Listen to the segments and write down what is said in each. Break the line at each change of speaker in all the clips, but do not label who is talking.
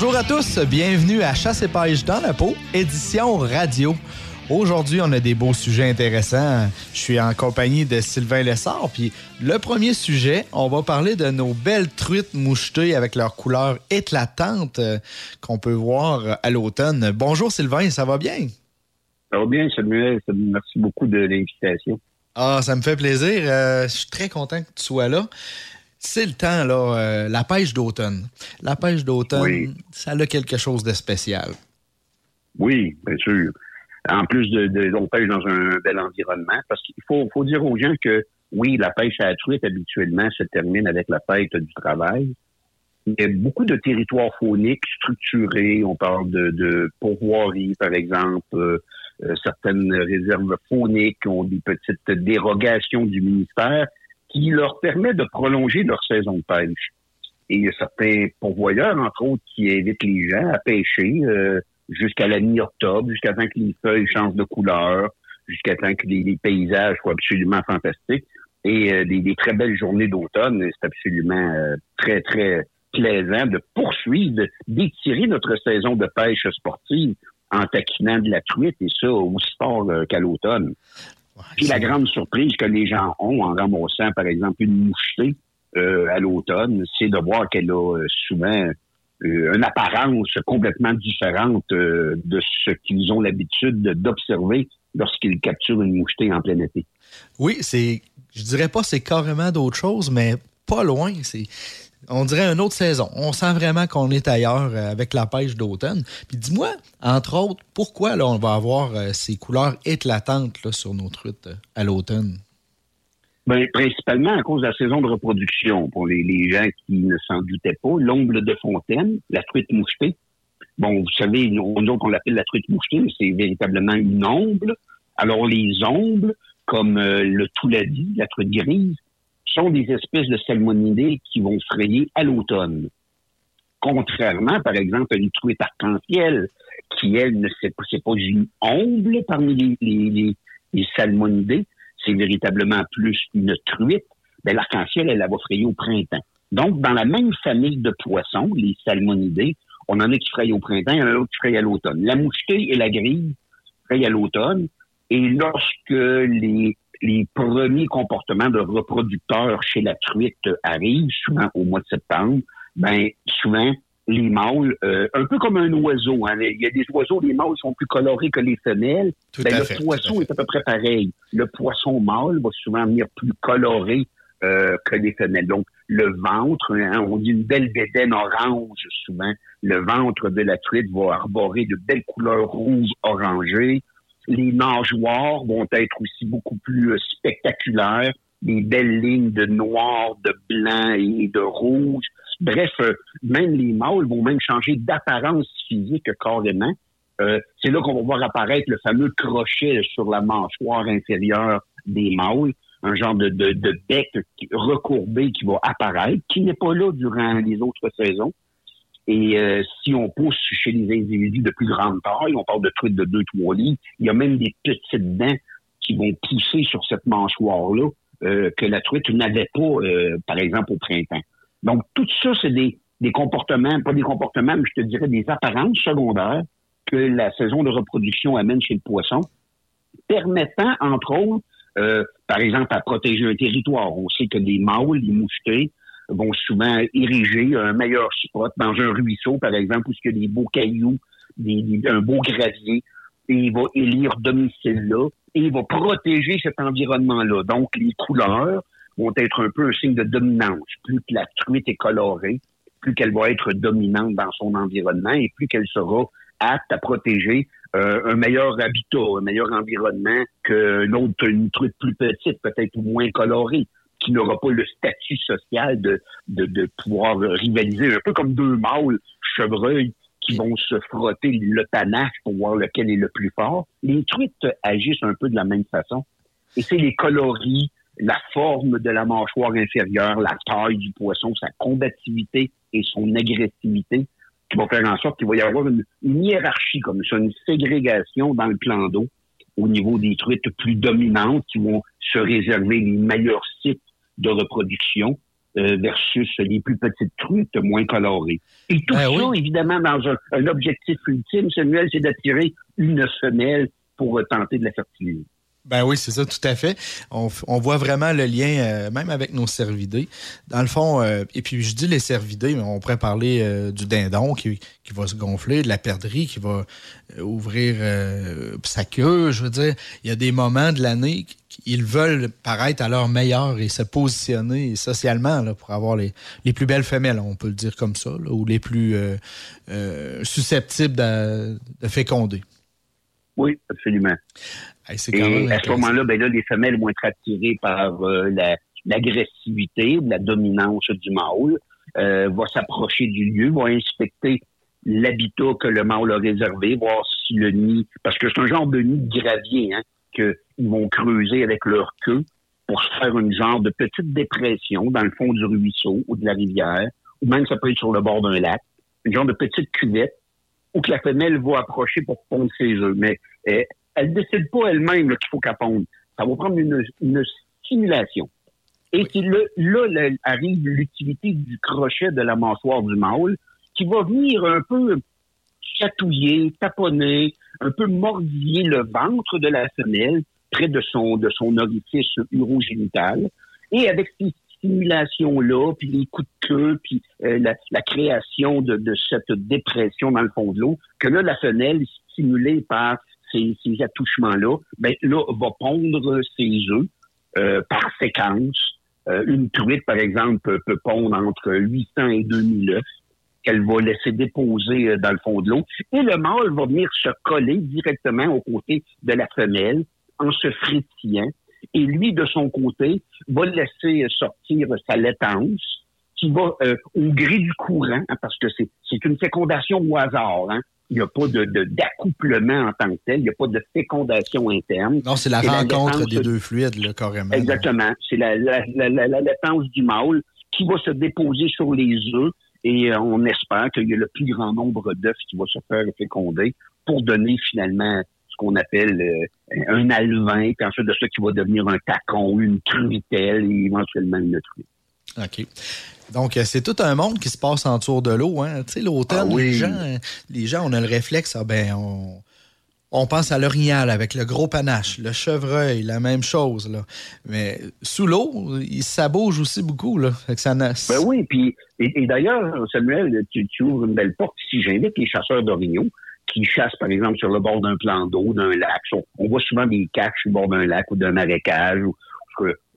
Bonjour à tous, bienvenue à Chasse et pêche dans la peau, édition radio. Aujourd'hui, on a des beaux sujets intéressants. Je suis en compagnie de Sylvain Lessard. Puis le premier sujet, on va parler de nos belles truites mouchetées avec leur couleur éclatante euh, qu'on peut voir à l'automne. Bonjour Sylvain, ça va bien?
Ça va bien, Samuel. Merci beaucoup de l'invitation.
Ah, ça me fait plaisir. Euh, je suis très content que tu sois là. C'est le temps, là, euh, la pêche d'automne. La pêche d'automne, ça a quelque chose de spécial.
Oui, bien sûr en plus de, de on pêche dans un bel environnement, parce qu'il faut, faut dire aux gens que oui, la pêche à la truite habituellement se termine avec la fête du travail. Il y a beaucoup de territoires fauniques structurés. On parle de, de pourvoiries, par exemple. Euh, euh, certaines réserves fauniques ont des petites dérogations du ministère qui leur permettent de prolonger leur saison de pêche. Et il y a certains pourvoyeurs, entre autres, qui invitent les gens à pêcher euh, jusqu'à la mi-octobre, jusqu'à temps que les feuilles changent de couleur, jusqu'à temps que les, paysages soient absolument fantastiques. Et euh, des, très belles journées d'automne, c'est absolument euh, très, très plaisant de poursuivre, d'étirer notre saison de pêche sportive en taquinant de la truite, et ça aussi fort euh, qu'à l'automne. Puis la grande surprise que les gens ont en ramassant, par exemple, une mouchetée à l'automne, c'est de voir qu'elle a souvent euh, une apparence complètement différente euh, de ce qu'ils ont l'habitude d'observer lorsqu'ils capturent une mouchetée en plein été.
Oui, c'est, je dirais pas c'est carrément d'autre chose, mais pas loin. C'est, on dirait une autre saison. On sent vraiment qu'on est ailleurs euh, avec la pêche d'automne. Puis dis-moi, entre autres, pourquoi là, on va avoir ces couleurs éclatantes sur nos truites à l'automne?
Ben, principalement à cause de la saison de reproduction. Pour les, gens qui ne s'en doutaient pas, l'omble de fontaine, la truite mouchetée. Bon, vous savez, nous, on l'appelle la truite mouchetée, mais c'est véritablement une omble. Alors, les ombles, comme euh, le touladi, la truite grise, sont des espèces de salmonidés qui vont frayer à l'automne. Contrairement, par exemple, à une truite arc-en-ciel, qui, elle, ne sait pas, pas une omble parmi les, les, salmonidés, c'est véritablement plus une truite, ben, l'arc-en-ciel, elle, la va frayer au printemps. Donc, dans la même famille de poissons, les salmonidés, on en a qui frayent au printemps, il y en a qui frayent à l'automne. La mouchetée et la grille frayent à l'automne. Et lorsque les, les premiers comportements de reproducteurs chez la truite arrivent, souvent au mois de septembre, ben souvent les mâles, euh, un peu comme un oiseau. Hein. Il y a des oiseaux, les mâles sont plus colorés que les femelles. Ben, le poisson est à peu près pareil. Le poisson mâle va souvent venir plus coloré euh, que les femelles. Donc, le ventre, hein, on dit une belle bédaine orange souvent. Le ventre de la truite va arborer de belles couleurs rouges orangées. Les nageoires vont être aussi beaucoup plus euh, spectaculaires. Des belles lignes de noir, de blanc et de rouge. Bref, euh, même les mâles vont même changer d'apparence physique carrément. Euh, c'est là qu'on va voir apparaître le fameux crochet sur la mâchoire inférieure des mâles, un genre de, de, bec recourbé qui va apparaître, qui n'est pas là durant les autres saisons. Et euh, si on pousse chez les individus de plus grande taille, on parle de trucs de 2-3 lits, il y a même des petites dents qui vont pousser sur cette mâchoire-là que la truite n'avait pas, par exemple, au printemps. Donc, tout ça, c'est des, des comportements, pas des comportements, mais je te dirais des apparences secondaires que la saison de reproduction amène chez le poisson, permettant, entre autres, euh, par exemple, à protéger un territoire. On sait que les mâles, les mouchetés, vont souvent ériger un meilleur spot dans un ruisseau, par exemple, où il y a des beaux cailloux, des, un beau gravier, et il va élire domicile là, et il va protéger cet environnement-là. Donc, les couleurs, vont être un peu un signe de dominance. Plus que la truite est colorée, plus qu'elle va être dominante dans son environnement et plus qu'elle sera apte à protéger euh, un meilleur habitat, un meilleur environnement que l'autre, une truite plus petite, peut-être moins colorée, qui n'aura pas le statut social de, de, de, pouvoir rivaliser, un peu comme deux mâles chevreuils qui vont se frotter le panache pour voir lequel est le plus fort. Les truites agissent un peu de la même façon. Et c'est les coloris, la forme de la mâchoire inférieure, la taille du poisson, sa combativité et son agressivité, qui vont faire en sorte qu'il va y avoir une, hiérarchie comme ça, une ségrégation dans le plan d'eau au niveau des truites plus dominantes qui vont se réserver les meilleurs sites de reproduction euh, versus les plus petites truites moins colorées. Et tout ben ça, évidemment, dans un, objectif ultime, Samuel, c'est d'attirer une femelle pour tenter de la fertiliser.
Ben oui, c'est ça, tout à fait. On, voit vraiment le lien, euh, même avec nos cervidés. Dans le fond, euh, et puis je dis les cervidés, mais on pourrait parler euh, du dindon qui, qui, va se gonfler, de la perdrix qui va ouvrir sa queue. Je veux dire, il y a des moments de l'année qu'ils veulent paraître à leur meilleur et se positionner socialement pour avoir les, les plus belles femelles, on peut le dire comme ça, ou les plus susceptibles de féconder.
Oui, absolument. Et à ce moment-là, ben là, les femelles vont être attirées par euh, l'agressivité, la, dominance du mâle, euh, va s'approcher du lieu, va inspecter l'habitat que le mâle a réservé, voir si le nid, parce que c'est un genre de nid de gravier, hein, qu'ils vont creuser avec leur queue pour se faire une genre de petite dépression dans le fond du ruisseau ou de la rivière, ou même ça peut être sur le bord d'un lac, une genre de petite cuvette ou que la femelle va approcher pour pondre ses œufs. Mais eh, elle ne décide pas elle-même qu'il faut qu'elle ponde. Ça va prendre une, simulation. Et c'est là, là, arrive l'utilité du crochet de la mâchoire du mâle qui va venir un peu chatouiller, taponner, un peu mordiller le ventre de la femelle près de son, de son orifice urogénital. Et avec ces stimulation-là, puis les coups de queue, puis euh, la, création de, cette dépression dans le fond de l'eau, que là, la femelle, stimulée par ces, attouchements-là, ben là, va pondre ses œufs euh, par séquence. Euh, une truite, par exemple, peut, pondre entre 800 et 2000 œufs qu'elle va laisser déposer dans le fond de l'eau. Et le mâle va venir se coller directement aux côtés de la femelle en se frétillant et lui, de son côté, va laisser sortir sa laitance qui va euh, au gré du courant, hein, parce que c'est, une fécondation au hasard. Hein. Il n'y a pas de, d'accouplement en tant que tel, il n'y a pas de fécondation interne.
Non, c'est la rencontre des deux fluides, là, carrément.
Exactement. C'est la, la, laitance du mâle qui va se déposer sur les œufs et euh, on espère qu'il y a le plus grand nombre d'œufs qui va se faire féconder pour donner finalement qu'on appelle euh, un alvin, puis ensuite de ça qui va devenir un tacon, une truitelle et éventuellement une truite.
OK. Donc, euh, c'est tout un monde qui se passe en tour de l'eau. Hein? Tu sais, l'automne, ah les, gens, les gens, on a le réflexe, ah ben, on, on pense à l'orignal avec le gros panache, le chevreuil, la même chose. Là. Mais sous l'eau, ça bouge aussi beaucoup. Là, avec ça Ben
oui, puis, et, d'ailleurs, Samuel, tu, tu, ouvres une belle porte. Si j'invite les chasseurs d'orignaux, qui chassent, par exemple, sur le bord d'un plan d'eau, d'un lac. On, voit souvent des caches sur le bord d'un lac ou d'un marécage où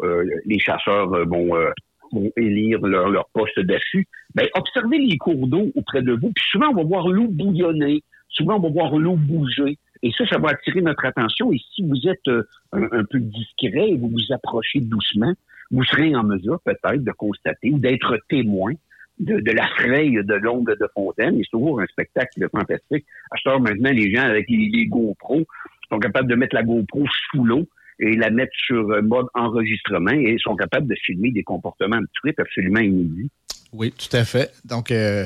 euh, les chasseurs euh, euh, vont, élire leur, leur poste dessus. Ben, observez les cours d'eau auprès de vous. Puis souvent, on va voir l'eau bouillonner. Souvent, on va voir l'eau bouger. Et ça, ça va attirer notre attention. Et si vous êtes un, un, peu discret et vous vous approchez doucement, vous serez en mesure peut-être de constater ou d'être témoin de, la fraye de l'onde de fontaine. C'est toujours un spectacle fantastique. À ce maintenant, les gens avec les, GoPro sont capables de mettre la GoPro sous l'eau et la mettre sur mode enregistrement et sont capables de filmer des comportements de absolument inédits.
Oui, tout à fait. Donc, euh,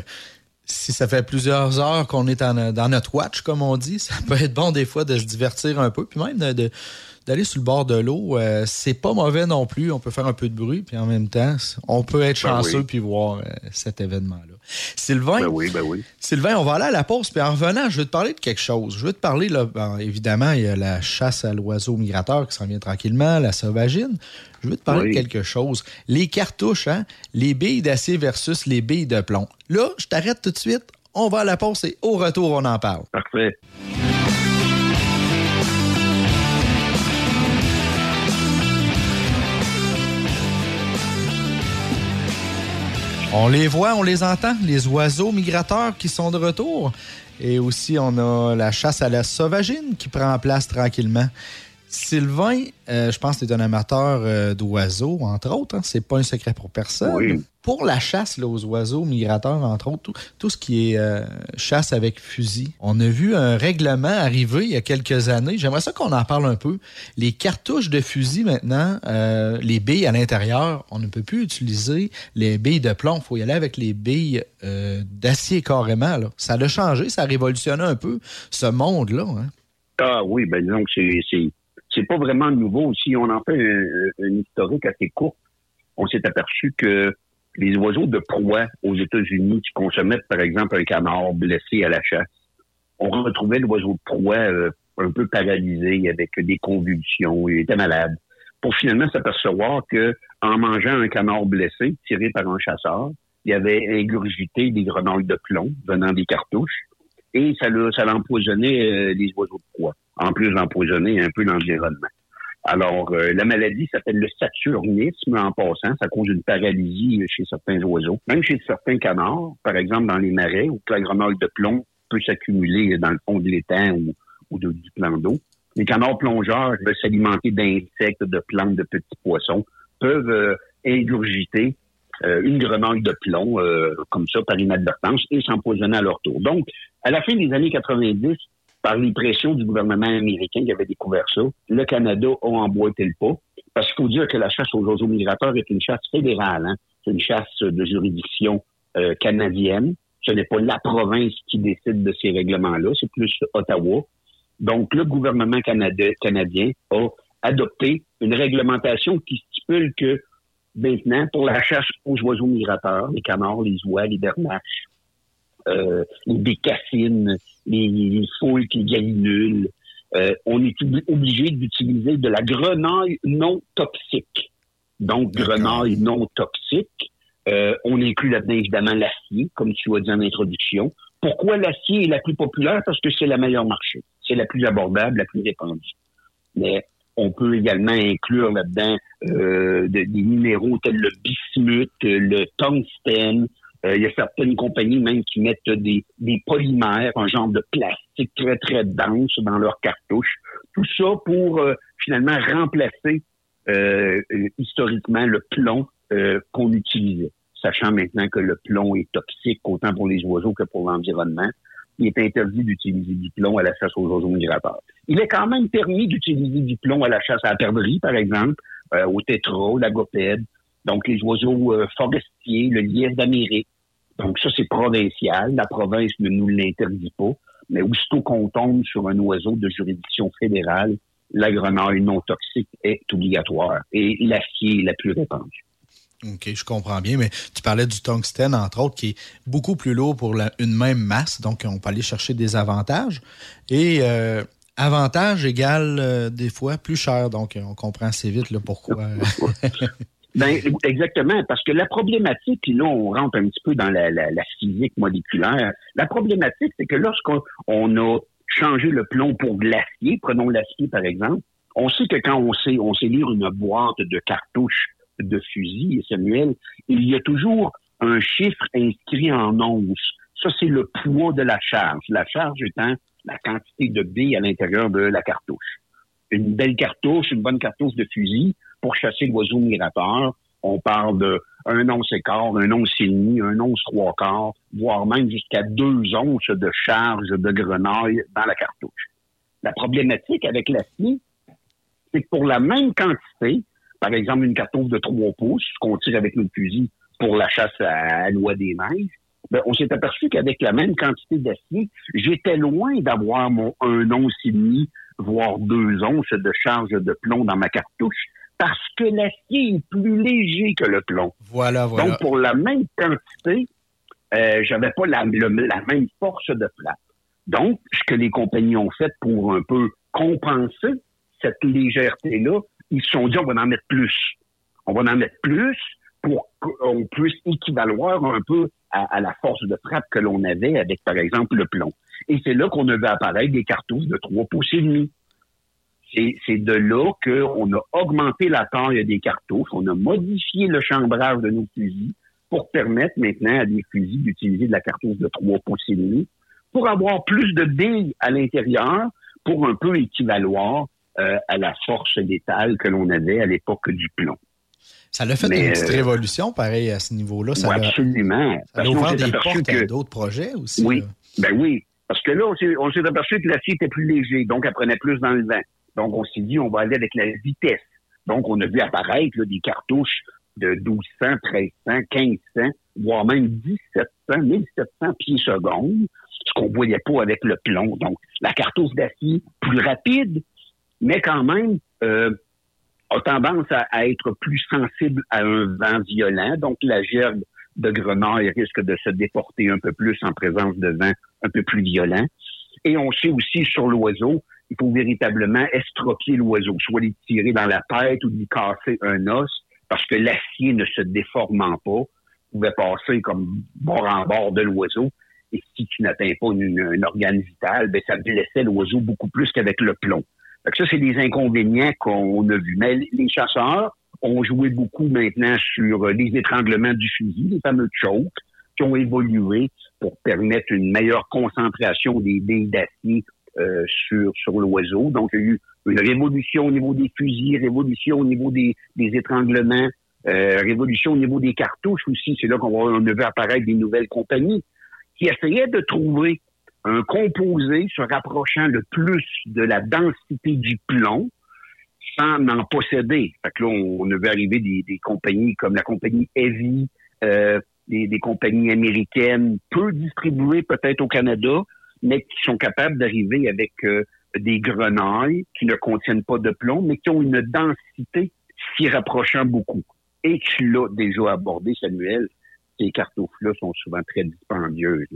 si ça fait plusieurs heures qu'on est dans notre watch, comme on dit, ça peut être bon des fois de se divertir un peu, puis même de, d'aller sur le bord de l'eau, euh, c'est pas mauvais non plus. On peut faire un peu de bruit, puis en même temps, on peut être ben chanceux puis voir euh, cet événement-là. Sylvain,
ben oui, ben oui.
Sylvain, on va aller à la pause, puis en revenant, je veux te parler de quelque chose. Je veux te parler, là, évidemment, il y a la chasse à l'oiseau migrateur qui s'en vient tranquillement, la sauvagine. Je veux te parler de quelque chose. Les cartouches, hein? les billes d'acier versus les billes de plomb. Là, je t'arrête tout de suite. On va à la pause et au retour, on en parle.
Parfait.
On les voit, on les entend, les oiseaux migrateurs qui sont de retour. Et aussi, on a la chasse à la sauvagine qui prend place tranquillement. Sylvain, euh, je pense que tu es un amateur euh, d'oiseaux, entre autres. Hein. C'est pas un secret pour personne. Pour la chasse aux oiseaux migrateurs, entre autres, tout, ce qui est euh, chasse avec fusil, on a vu un règlement arriver il y a quelques années. J'aimerais ça qu'on en parle un peu. Les cartouches de fusil maintenant, les billes à l'intérieur, on ne peut plus utiliser les billes de plomb. Il faut y aller avec les billes d'acier carrément. Ça a changé, ça a révolutionné un peu ce monde-là. Hein.
Ah oui, ben donc c'est c'est pas vraiment nouveau. Si on en fait un, historique assez court, on s'est aperçu que les oiseaux de proie aux États-Unis qui consommaient, par exemple, un canard blessé à la chasse, on retrouvait l'oiseau de proie euh, un peu paralysé avec des convulsions, il était malade, pour finalement s'apercevoir que en mangeant un canard blessé tiré par un chasseur, il avait ingurgité des grenouilles de plomb venant des cartouches et ça l'empoisonnait euh, les oiseaux de proie, en plus d'empoisonner un peu l'environnement. Alors, euh, la maladie s'appelle le saturnisme en passant. Ça cause une paralysie chez certains oiseaux, même chez certains canards, par exemple dans les marais, où la grenouille de plomb peut s'accumuler dans le fond de l'étang ou, du plan d'eau. Les canards plongeurs veulent s'alimenter d'insectes, de plantes, de petits poissons, peuvent euh, ingurgiter euh, une grenouille de plomb comme ça par inadvertance et s'empoisonner à leur tour. Donc, à la fin des années 90, par les pressions du gouvernement américain qui avait découvert ça, le Canada a emboîté le pas. Parce qu'il faut dire que la chasse aux oiseaux migrateurs est une chasse fédérale. Hein. C'est une chasse de juridiction euh, canadienne. Ce n'est pas la province qui décide de ces règlements-là, c'est plus Ottawa. Donc, le gouvernement canadien a adopté une réglementation qui stipule que maintenant, pour la chasse aux oiseaux migrateurs, les canards, les oies, les bernaches, euh, les bécassines, les, les fouilles, les gallinules. Euh, on est obligé d'utiliser de la grenaille non toxique. Donc, grenaille non toxique. Euh, on inclut là-dedans évidemment l'acier, comme tu as dit en introduction. Pourquoi l'acier est la plus populaire? Parce que c'est la meilleure marché. C'est la plus abordable, la plus répandue. Mais on peut également inclure là-dedans euh, des minéraux tels le bismuth, le tungstène, il y a certaines compagnies même qui mettent des, polymères, un genre de plastique très, très dense dans leurs cartouches. Tout ça pour euh, finalement remplacer euh, historiquement le plomb qu'on utilisait. Sachant maintenant que le plomb est toxique autant pour les oiseaux que pour l'environnement, il est interdit d'utiliser du plomb à la chasse aux oiseaux migrateurs. Il est quand même permis d'utiliser du plomb à la chasse à la perdrix, par exemple, au tétra, lagopède, donc les oiseaux forestiers, le lièvre d'Amérique, donc ça, c'est provincial. La province ne nous l'interdit pas. Mais aussitôt qu'on tombe sur un oiseau de juridiction fédérale, la non toxique est obligatoire et l'acier est la plus répandue.
OK, je comprends bien, mais tu parlais du tungstène, entre autres, qui est beaucoup plus lourd pour une même masse, donc on peut aller chercher des avantages. Et euh, avantage égale euh, des fois plus cher, donc on comprend assez vite là, pourquoi.
Ben, exactement, parce que la problématique, là, on rentre un petit peu dans la, physique moléculaire. La problématique, c'est que lorsqu'on a changé le plomb pour glacier, prenons l'acier par exemple, on sait que quand on sait, on sait lire une boîte de cartouches de fusil, Samuel, il y a toujours un chiffre inscrit en once. Ça, c'est le poids de la charge. La charge étant la quantité de billes à l'intérieur de la cartouche. Une belle cartouche, une bonne cartouche de fusil, pour chasser l'oiseau migrateur, on parle de un once et quart, un once et demi, un once trois quarts, voire même jusqu'à deux onces de charge de grenaille dans la cartouche. La problématique avec l'acier, c'est que pour la même quantité, par exemple une cartouche de trois pouces qu'on tire avec nos fusils pour la chasse à, l'oie des neiges, ben, on s'est aperçu qu'avec la même quantité d'acier, j'étais loin d'avoir mon un once et demi, voire deux onces de charge de plomb dans ma cartouche parce que l'acier est plus léger que le plomb.
Voilà, voilà.
Donc, pour la même quantité, euh, j'avais pas la, la, même force de frappe. Donc, ce que les compagnies ont fait pour un peu compenser cette légèreté-là, ils se sont dit, on va en mettre plus. On va en mettre plus pour qu'on puisse équivaloir un peu à, la force de frappe que l'on avait avec, par exemple, le plomb. Et c'est là qu'on a vu apparaître des cartouches de 3 pouces et demi, c'est de là qu'on a augmenté la taille des cartouches, on a modifié le chambrage de nos fusils pour permettre maintenant à des fusils d'utiliser de la cartouche de 3 pouces et demi pour avoir plus de billes à l'intérieur pour un peu équivaloir euh, à la force létale que l'on avait à l'époque du plomb.
Ça l'a fait une petite euh, révolution, pareil, à ce niveau-là.
absolument.
Ça a ouvert des portes à d'autres projets aussi.
Oui, ben oui. Parce que là, on s'est aperçu que l'acier était plus léger, donc elle prenait plus dans le vent. Donc, on s'est dit, on va aller avec la vitesse. Donc, on a vu apparaître des cartouches de 1200, 1300, 1500, voire même 1700, 1700 pieds secondes, ce qu'on voyait pas avec le plomb. Donc, la cartouche d'acier plus rapide, mais quand même euh, a tendance à, être plus sensible à un vent violent. Donc, la gerbe de grenaille risque de se déporter un peu plus en présence de vent un peu plus violent. Et on sait aussi sur l'oiseau, il faut véritablement estropier l'oiseau, soit lui tirer dans la tête ou lui casser un os, parce que l'acier ne se déformant pas, pouvait passer comme bord en bord de l'oiseau. Et si tu n'atteins pas un organe vital, ben, ça blessait l'oiseau beaucoup plus qu'avec le plomb. Ça, c'est des inconvénients qu'on a vus. Mais les chasseurs ont joué beaucoup maintenant sur les étranglements du fusil, les fameux chokes, qui ont évolué pour permettre une meilleure concentration des billes d'acier euh, sur, sur l'oiseau. Donc, il y a eu une révolution au niveau des fusils, révolution au niveau des, des étranglements, euh, révolution au niveau des cartouches aussi. C'est là qu'on on a vu apparaître des nouvelles compagnies qui essayaient de trouver un composé se rapprochant le plus de la densité du plomb sans en posséder. Fait que là, on, a vu arriver des, des, compagnies comme la compagnie Heavy, euh, des, des, compagnies américaines peu distribuées peut-être au Canada, mais qui sont capables d'arriver avec euh, des grenailles qui ne contiennent pas de plomb, mais qui ont une densité s'y rapprochant beaucoup. Et tu l'as déjà abordé, Samuel, ces cartouches-là sont souvent très dispendieuses.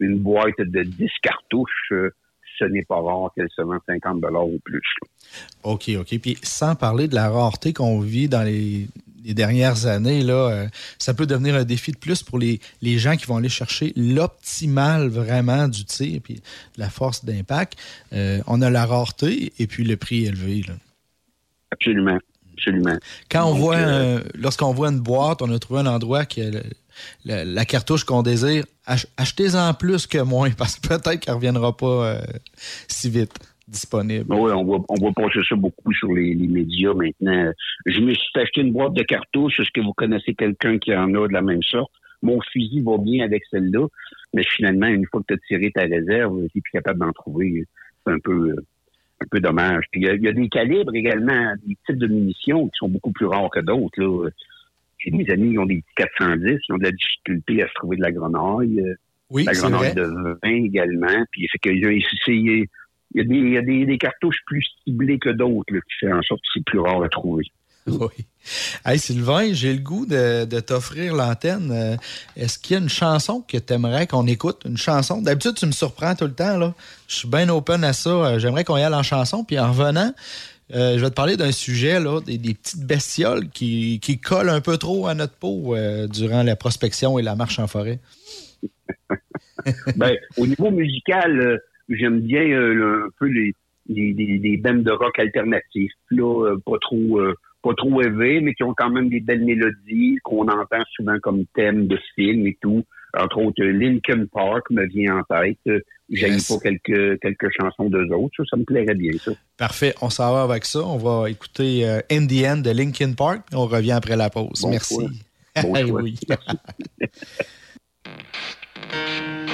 Une boîte de 10 cartouches, euh, ce n'est pas rare qu'elle se vend 50 ou plus.
OK, OK. Puis sans parler de la rareté qu'on vit dans les, dernières années, là, euh, ça peut devenir un défi de plus pour les, les gens qui vont aller chercher l'optimal vraiment du tir puis la force d'impact. Euh, on a la rareté et puis le prix élevé. Là.
Absolument. Absolument.
Quand on voit, lorsqu'on voit une boîte, on a trouvé un endroit qui a la, cartouche qu'on désire, achetez-en plus que moins, parce que peut-être qu'elle ne reviendra pas euh, si vite disponible.
Oui, on voit, on passer ça beaucoup sur les, médias maintenant. Je me suis acheté une boîte de cartouches. Est-ce que vous connaissez quelqu'un qui en a de la même sorte? Mon fusil va bien avec celle-là, mais finalement, une fois que tu as tiré ta réserve, tu n'es plus capable d'en trouver. C'est un peu, un peu dommage. Puis il y, a des calibres également, des types de munitions qui sont beaucoup plus rares que d'autres. J'ai des amis qui ont des 410, qui ont de la difficulté à se trouver de la grenaille. Euh,
oui,
la grenaille de vin également. Puis c'est qu'il y a, il y a, des, cartouches plus ciblées que d'autres qui font en sorte que c'est plus rare à trouver.
Oui. Hey Sylvain, j'ai le goût de, t'offrir l'antenne. Euh, est-ce qu'il y a une chanson que tu aimerais qu'on écoute? Une chanson? D'habitude, tu me surprends tout le temps. Là. Je suis bien open à ça. Euh, j'aimerais qu'on y aille en chanson. Puis en revenant, euh, je vais te parler d'un sujet, là, des, petites bestioles qui, collent un peu trop à notre peau euh, durant la prospection et la marche en forêt.
ben, au niveau musical, j'aime bien un peu les, les, bandes de rock alternatifs, là, pas trop pas trop élevées, mais qui ont quand même des belles mélodies qu'on entend souvent comme thème de film et tout. Entre autres, Linkin Park me vient en tête. J'aime pas quelques, quelques chansons d'eux autres. Ça, me plairait bien, ça.
Parfait. On s'en va avec ça. On va écouter euh, In the End de Linkin Park. On revient après la pause. Merci. oui.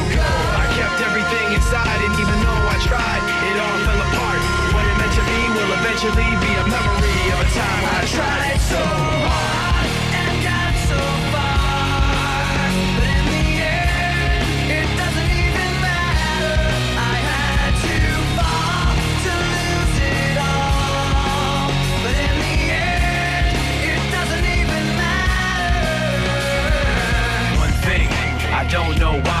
inside, and even though I tried, it all fell apart. What it meant to be will eventually be a memory of a time I tried so hard and got so far. But in the end, it doesn't even matter. I had to fall to lose it all. But in the end, it doesn't even matter. One thing, I don't know why,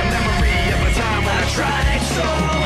tried so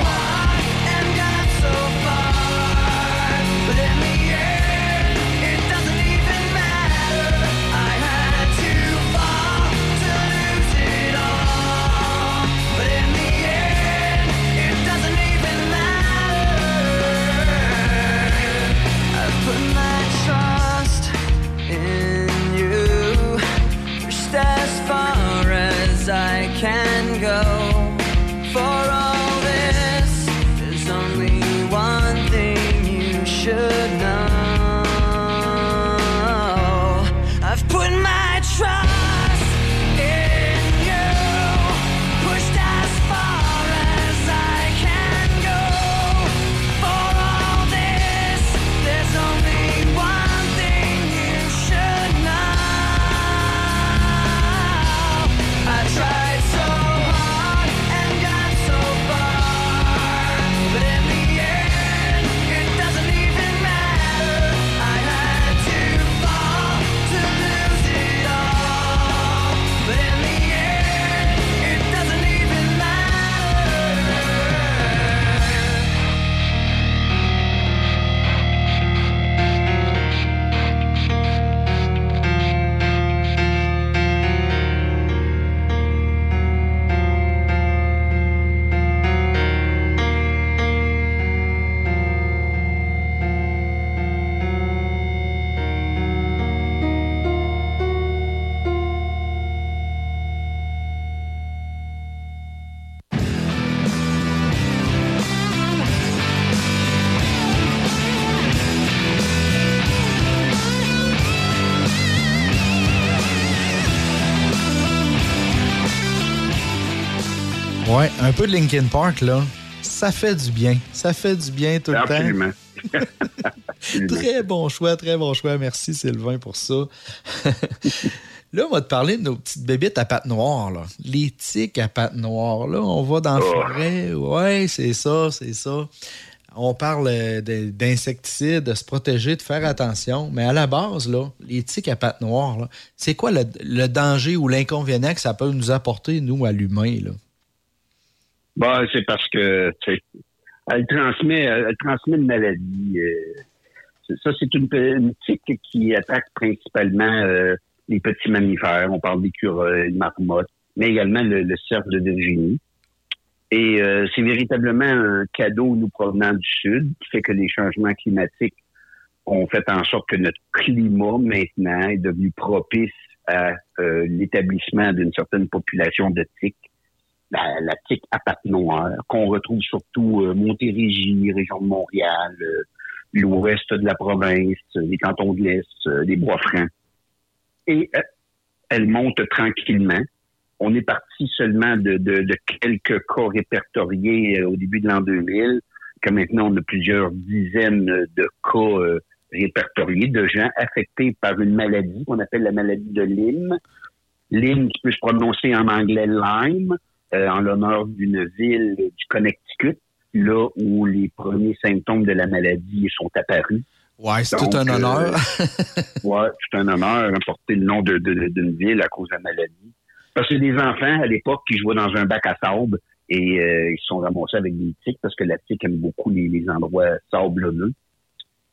un peu de Linkin Park, là. Ça fait du bien. Ça fait du bien tout le temps.
Absolument.
Très bon choix, très bon choix. Merci Sylvain pour ça. là, on va te parler de nos petites bébites à pattes noires, là. Les tiques à pattes noires, là. On va dans la
Oh.
forêt. Ouais, c'est ça, c'est ça. On parle euh, de- d'insecticides, de se protéger, de faire attention. Mais à la base, là, les tiques à pattes noires, là, c'est quoi le, le danger ou l'inconvénient que ça peut nous apporter, nous, à l'humain, là?
Bah, c'est parce que elle transmet, elle transmet une maladie. euh, ça, c'est une, une tique qui attaque principalement euh, les petits mammifères. On parle d'écureuils, marmottes, mais également le, le cerf de Virginie. Et euh, c'est véritablement un cadeau nous provenant du sud qui fait que les changements climatiques ont fait en sorte que notre climat maintenant est devenu propice à euh, l'établissement d'une certaine population de tiques la, la tique à pattes noires, qu'on retrouve surtout euh, Montérégie, région de Montréal, euh, l'ouest de la province, euh, les cantons de l'Est, les Bois-Francs. Et euh, elle monte tranquillement. On est parti seulement de, de- quelques cas répertoriés au début de l'an 2000, que maintenant on a plusieurs dizaines de cas répertoriés de gens affectés par une maladie qu'on appelle la maladie de Lyme. Lyme qui peut se prononcer en anglais Lyme, euh, en l'honneur d'une ville du Connecticut, là où les premiers symptômes de la maladie sont apparus.
Ouais, c'est tout un
euh,
honneur.
Ouais, c'est un honneur porter le nom de- de- d'une ville à cause de la maladie. Parce que des enfants à l'époque qui jouaient dans un bac à sable et euh, ils se sont ramassés avec des tiques parce que la tique aime beaucoup les, les endroits sablonneux.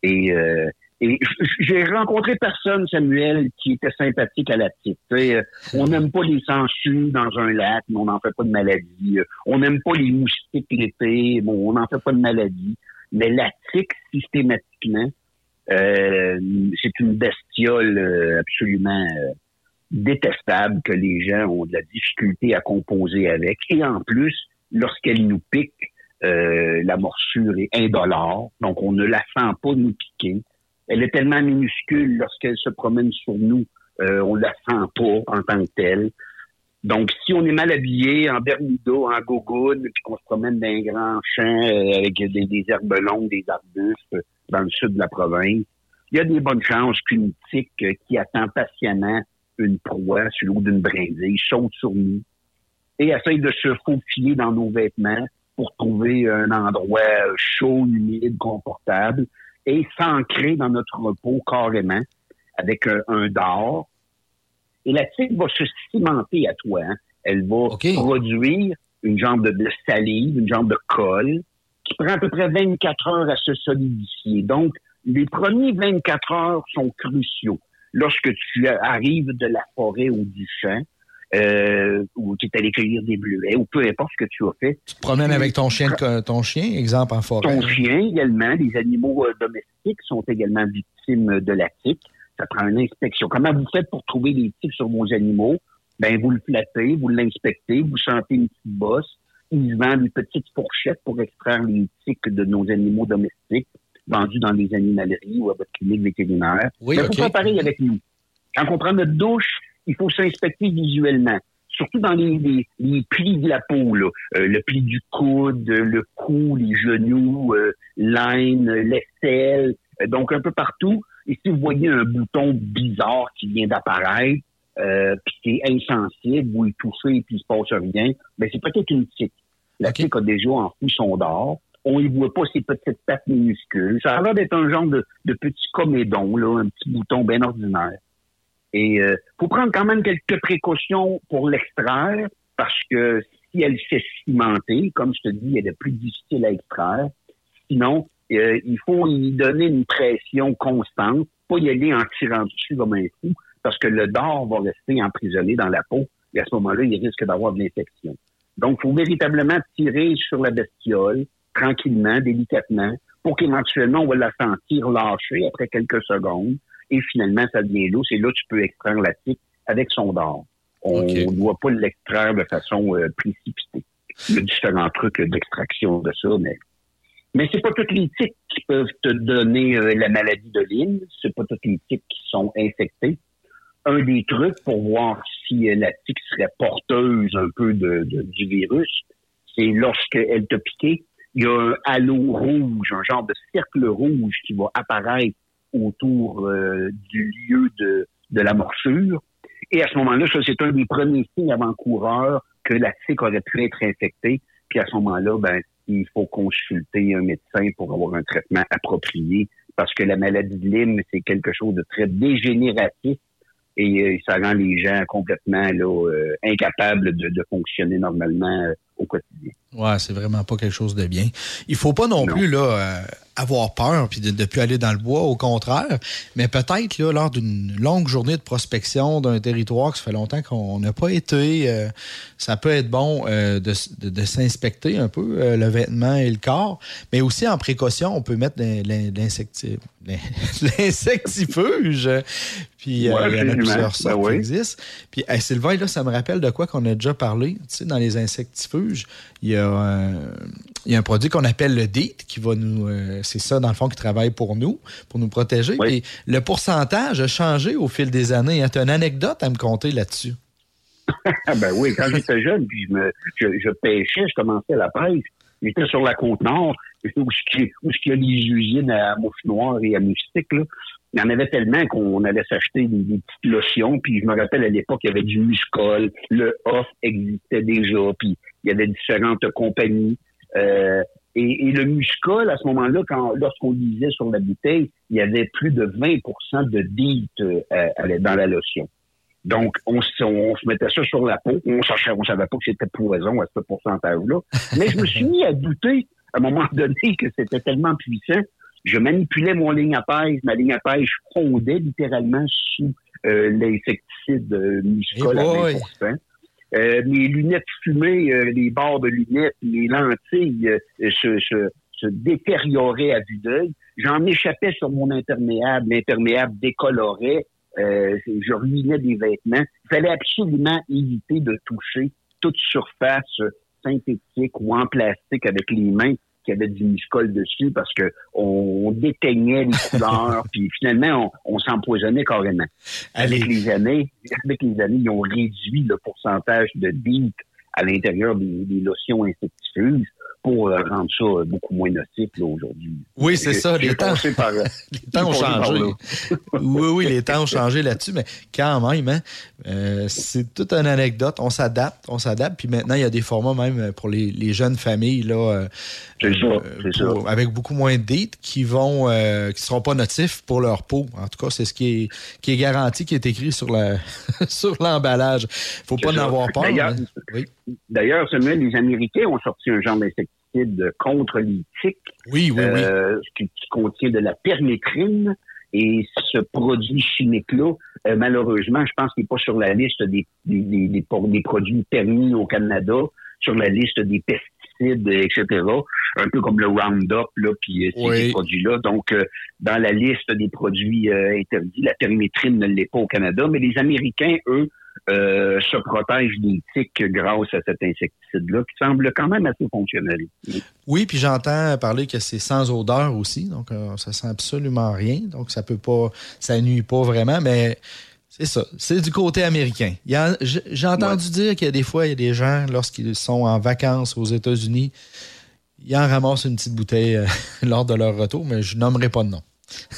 Et, euh, et j'ai rencontré personne, Samuel, qui était sympathique à la sais, euh, on n'aime pas les sangsues dans un lac, mais on n'en fait pas de maladie. Euh, On n'aime pas les moustiques l'été, bon, on n'en fait pas de maladie. Mais la tique, systématiquement, euh, c'est une bestiole euh, absolument détestable que les gens ont de la difficulté à composer avec. Et en plus, lorsqu'elle nous pique, euh, la morsure est indolore, donc on ne la sent pas nous piquer. Elle est tellement minuscule lorsqu'elle se promène sur nous, euh, on la sent pas en tant que telle. Donc, si on est mal habillé, en bermuda, en gogoune, puis qu'on se promène dans un grand champ euh, avec des, des herbes longues, des arbustes dans le sud de la province, il y a des bonnes chances qu'une tique euh, qui attend patiemment une proie sur l'eau d'une brindille saute sur nous et essaye de se faufiler dans nos vêtements pour trouver un endroit chaud, humide, confortable. Est s'ancrer dans notre repos carrément avec un, un dard. Et la tique va se cimenter à toi. hein. Elle va produire une jambe de, de salive, une jambe de colle, qui prend à peu près 24 heures à se solidifier. Donc, les premiers 24 heures sont cruciaux. Lorsque tu arrives de la forêt ou du champ, euh, ou tu es allé cueillir des bleuets, ou peu importe ce que tu as fait,
Tu te promènes avec ton chien, ton chien, exemple en forêt.
ton chien également, les animaux euh, domestiques sont également victimes de la tique. Ça prend une inspection. Comment vous faites pour trouver les tiques sur vos animaux? Ben, vous le flattez, vous l'inspectez, vous sentez une petite bosse. Ils vendent des petites fourchettes pour extraire les tiques de nos animaux domestiques vendus dans les animaleries ou à votre clinique vétérinaire.
Oui,
Mais
OK.
faut faire pareil avec nous. Quand on prend notre douche, il faut s'inspecter visuellement. Surtout dans les, les, les plis de la peau, là. Euh, le pli du coude, le cou, les genoux, euh, l'aine, l'aisselle, euh, donc un peu partout. Et si vous voyez un bouton bizarre qui vient d'apparaître, euh, puis qui est insensible, vous le touchez et puis il se passe rien, ben c'est peut-être une tique. La
OK.
tique a déjà enfoui son dard. On ne voit pas ses petites pattes minuscules. Ça a l'air d'être un genre de, de petit comédon, là, un petit bouton bien ordinaire. Et euh, faut prendre quand même quelques précautions pour l'extraire, parce que si elle s'est cimentée, comme je te dis, elle est plus difficile à extraire. Sinon, euh, il faut y donner une pression constante, pas y aller en tirant dessus comme un fou, parce que le dard va rester emprisonné dans la peau, et à ce moment-là, il risque d'avoir de l'infection. Donc, il faut véritablement tirer sur la bestiole, tranquillement, délicatement, pour qu'éventuellement, on va la sentir lâcher après quelques secondes, et finalement, ça devient lousse, et là, tu peux extraire la tique avec son dard. On ne doit pas l'extraire de façon euh, précipitée. Il y a différents trucs d'extraction de ça, mais mais c'est pas toutes les tiques qui peuvent te donner euh, la maladie de Lyme. C'est pas toutes les tiques qui sont infectées. Un des trucs pour voir si euh, la tique serait porteuse un peu de, de- du virus, c'est lorsqu'elle t'a piqué, il y a un halo rouge, un genre de cercle rouge qui va apparaître autour euh, du lieu de, de la morsure. Et à ce moment-là, ça, c'est un des premiers signes avant-coureurs que la tique aurait pu être infectée. Puis à ce moment-là, ben, il faut consulter un médecin pour avoir un traitement approprié parce que la maladie de Lyme, c'est quelque chose de très dégénératif et euh, ça rend les gens complètement là, euh, incapables de, de fonctionner normalement euh, au quotidien.
Ouais, c'est vraiment pas quelque chose de bien. Il faut pas non,
Non.
plus là euh, avoir peur puis de ne plus aller dans le bois, au contraire. Mais peut-être là lors d'une longue journée de prospection d'un territoire que ça fait longtemps qu'on n'a pas été, euh, ça peut être bon euh, de, de- de s'inspecter un peu le vêtement et le corps. Mais aussi en précaution, on peut mettre l'insectifuge. Puis
Ouais,
il y en a plusieurs sortes
Ben
qui
oui.
existent. Puis Sylvain, là, ça me rappelle de quoi qu'on a déjà parlé. Tu sais, dans les insectifuges, il y a un, il y a un produit qu'on appelle le DEET qui va nous. euh, c'est ça, dans le fond, qui travaille pour nous, pour nous protéger.
Oui.
Puis le pourcentage a changé au fil des années. Tu as une anecdote à me conter là-dessus?
Ben oui, quand j'étais jeune, puis je, me, je, je pêchais, je commençais la pêche. J'étais sur la côte nord, où qu'il y a les usines à mouche noire et à moustique, là. Il y en avait tellement qu'on allait s'acheter des, des petites lotions, puis je me rappelle à l'époque, il y avait du muscol, le off existait déjà, puis il y avait différentes compagnies. Euh, et, et le muscol, à ce moment-là, quand lorsqu'on lisait sur la bouteille, il y avait plus de 20% de DEET euh, dans la lotion. Donc, on, se- on se mettait ça sur la peau. On sachait, on savait pas que c'était poison à ce pourcentage-là. Mais je me suis mis à douter, à un moment donné, que c'était tellement puissant. Je manipulais mon ligne à pêche. Ma ligne à pêche fondait littéralement sous euh, l'insecticide muscol
Eh
à
boy!
20 euh, mes lunettes fumées, euh, les bords de lunettes, les lentilles euh, se, se, se détérioraient à vue d'œil. J'en échappais sur mon imperméable. L'imperméable décolorait. Euh, je ruinais des vêtements. Il fallait absolument éviter de toucher toute surface euh, synthétique ou en plastique avec les mains qui avaient du muscol dessus parce que on déteignait les couleurs puis finalement on, on s'empoisonnait carrément. Avec les années, avec les années, ils ont réduit le pourcentage de DEET à l'intérieur des, des lotions insectifuges pas euh, rendre ça euh, beaucoup moins nocif aujourd'hui.
Oui, c'est ça.
J'ai
Les temps,
passé par, euh,
les temps ont changé. oui, oui, les temps ont changé là-dessus, mais quand même, hein, euh, c'est toute une anecdote. On s'adapte, on s'adapte. Puis maintenant, il y a des formats même pour les, les jeunes familles, là, euh,
ça,
pour- avec beaucoup moins de dates qui vont, euh, qui seront pas notifs pour leur peau. En tout cas, c'est ce qui est, qui est garanti, qui est écrit sur la, sur l'emballage. Faut pas en
ça.
avoir peur.
D'ailleurs-
mais- Oui,
Samuel, les Américains ont sorti un genre d'insecticide contre les tiques
oui, oui. oui.
euh, qui, qui contient de la permétrine. Et ce produit chimique-là, euh, malheureusement, je pense qu'il n'est pas sur la liste des, des, des, des produits permis au Canada, sur la liste des pesticides, etc. Un peu comme le Roundup, là, puis euh, ces
Oui.
ces produits-là. Donc, euh, dans la liste des produits euh, interdits, la permétrine ne l'est pas au Canada, mais les Américains, eux, euh, se protègent des tiques grâce à cet insecticide-là, qui semble quand même assez fonctionnel.
Oui, puis j'entends parler que c'est sans odeur aussi, donc euh, ça sent absolument rien, donc ça peut pas, ça nuit pas vraiment, mais c'est ça, c'est du côté américain. J'ai entendu dire qu'il y a des fois, il y a des gens, lorsqu'ils sont en vacances aux États-Unis, ils en ramassent une petite bouteille euh, lors de leur retour, mais je nommerai pas de nom.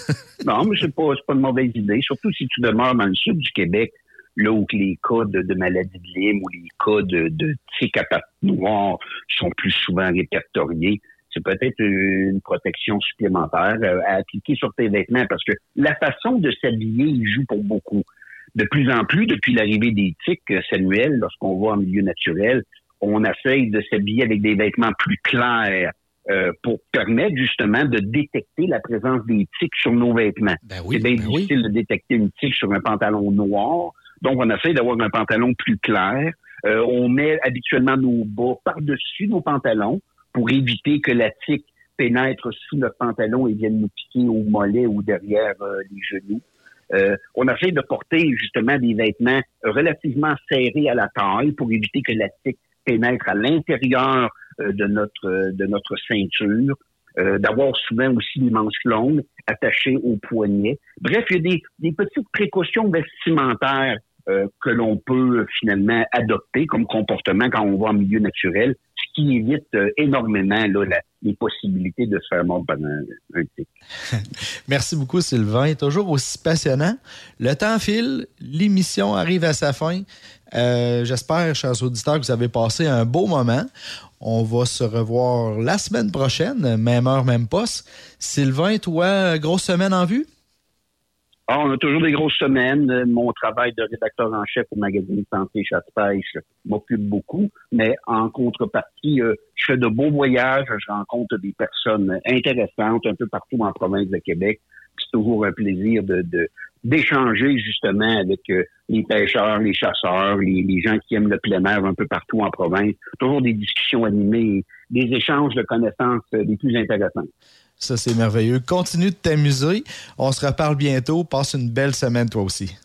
Non, mais c'est pas, c'est pas une mauvaise idée. Surtout si tu demeures dans le sud du Québec, là où les cas de, de maladie de Lyme ou les cas de, de tic à pattes noires sont plus souvent répertoriés. C'est peut-être une protection supplémentaire euh, à appliquer sur tes vêtements parce que la façon de s'habiller, il joue pour beaucoup. De plus en plus, depuis l'arrivée des tiques, euh, Samuel, lorsqu'on va en milieu naturel, on essaye de s'habiller avec des vêtements plus clairs euh, pour permettre justement de détecter la présence des tiques sur nos vêtements.
Ben oui,
c'est bien
ben oui.
difficile de détecter une tique sur un pantalon noir. Donc, on essaie d'avoir un pantalon plus clair. Euh, on met habituellement nos bas par-dessus nos pantalons pour éviter que la tique pénètre sous notre pantalon et vienne nous piquer au mollet ou derrière euh, les genoux. Euh, on essaie de porter justement des vêtements relativement serrés à la taille pour éviter que la tique pénètre à l'intérieur euh, de notre de notre ceinture. Euh, d'avoir souvent aussi des manches longues attachées aux poignets. Bref, il y a des petites précautions vestimentaires euh, que l'on peut finalement adopter comme comportement quand on va en milieu naturel, ce qui évite euh, énormément là, les possibilités de se faire mordre par un, un tic.
Merci beaucoup, Sylvain. Toujours aussi passionnant. Le temps file, l'émission arrive à sa fin. Euh, J'espère, chers auditeurs, que vous avez passé un beau moment. On va se revoir la semaine prochaine, même heure, même poste. Sylvain, toi, grosse semaine en vue?
Ah, on a toujours des grosses semaines. Mon travail de rédacteur en chef au magazine Santé Chasse-Pêche m'occupe beaucoup, mais en contrepartie, euh, je fais de beaux voyages, je rencontre des personnes intéressantes un peu partout en province de Québec. C'est toujours un plaisir de- d'échanger justement avec euh, les pêcheurs, les chasseurs, les, les gens qui aiment le plein air un peu partout en province. Toujours des discussions animées, des échanges de connaissances euh, les plus intéressants.
Ça, c'est merveilleux. Continue de t'amuser. On se reparle bientôt. Passe une belle semaine, toi aussi.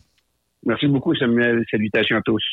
Merci beaucoup, Samuel. Salutations à tous.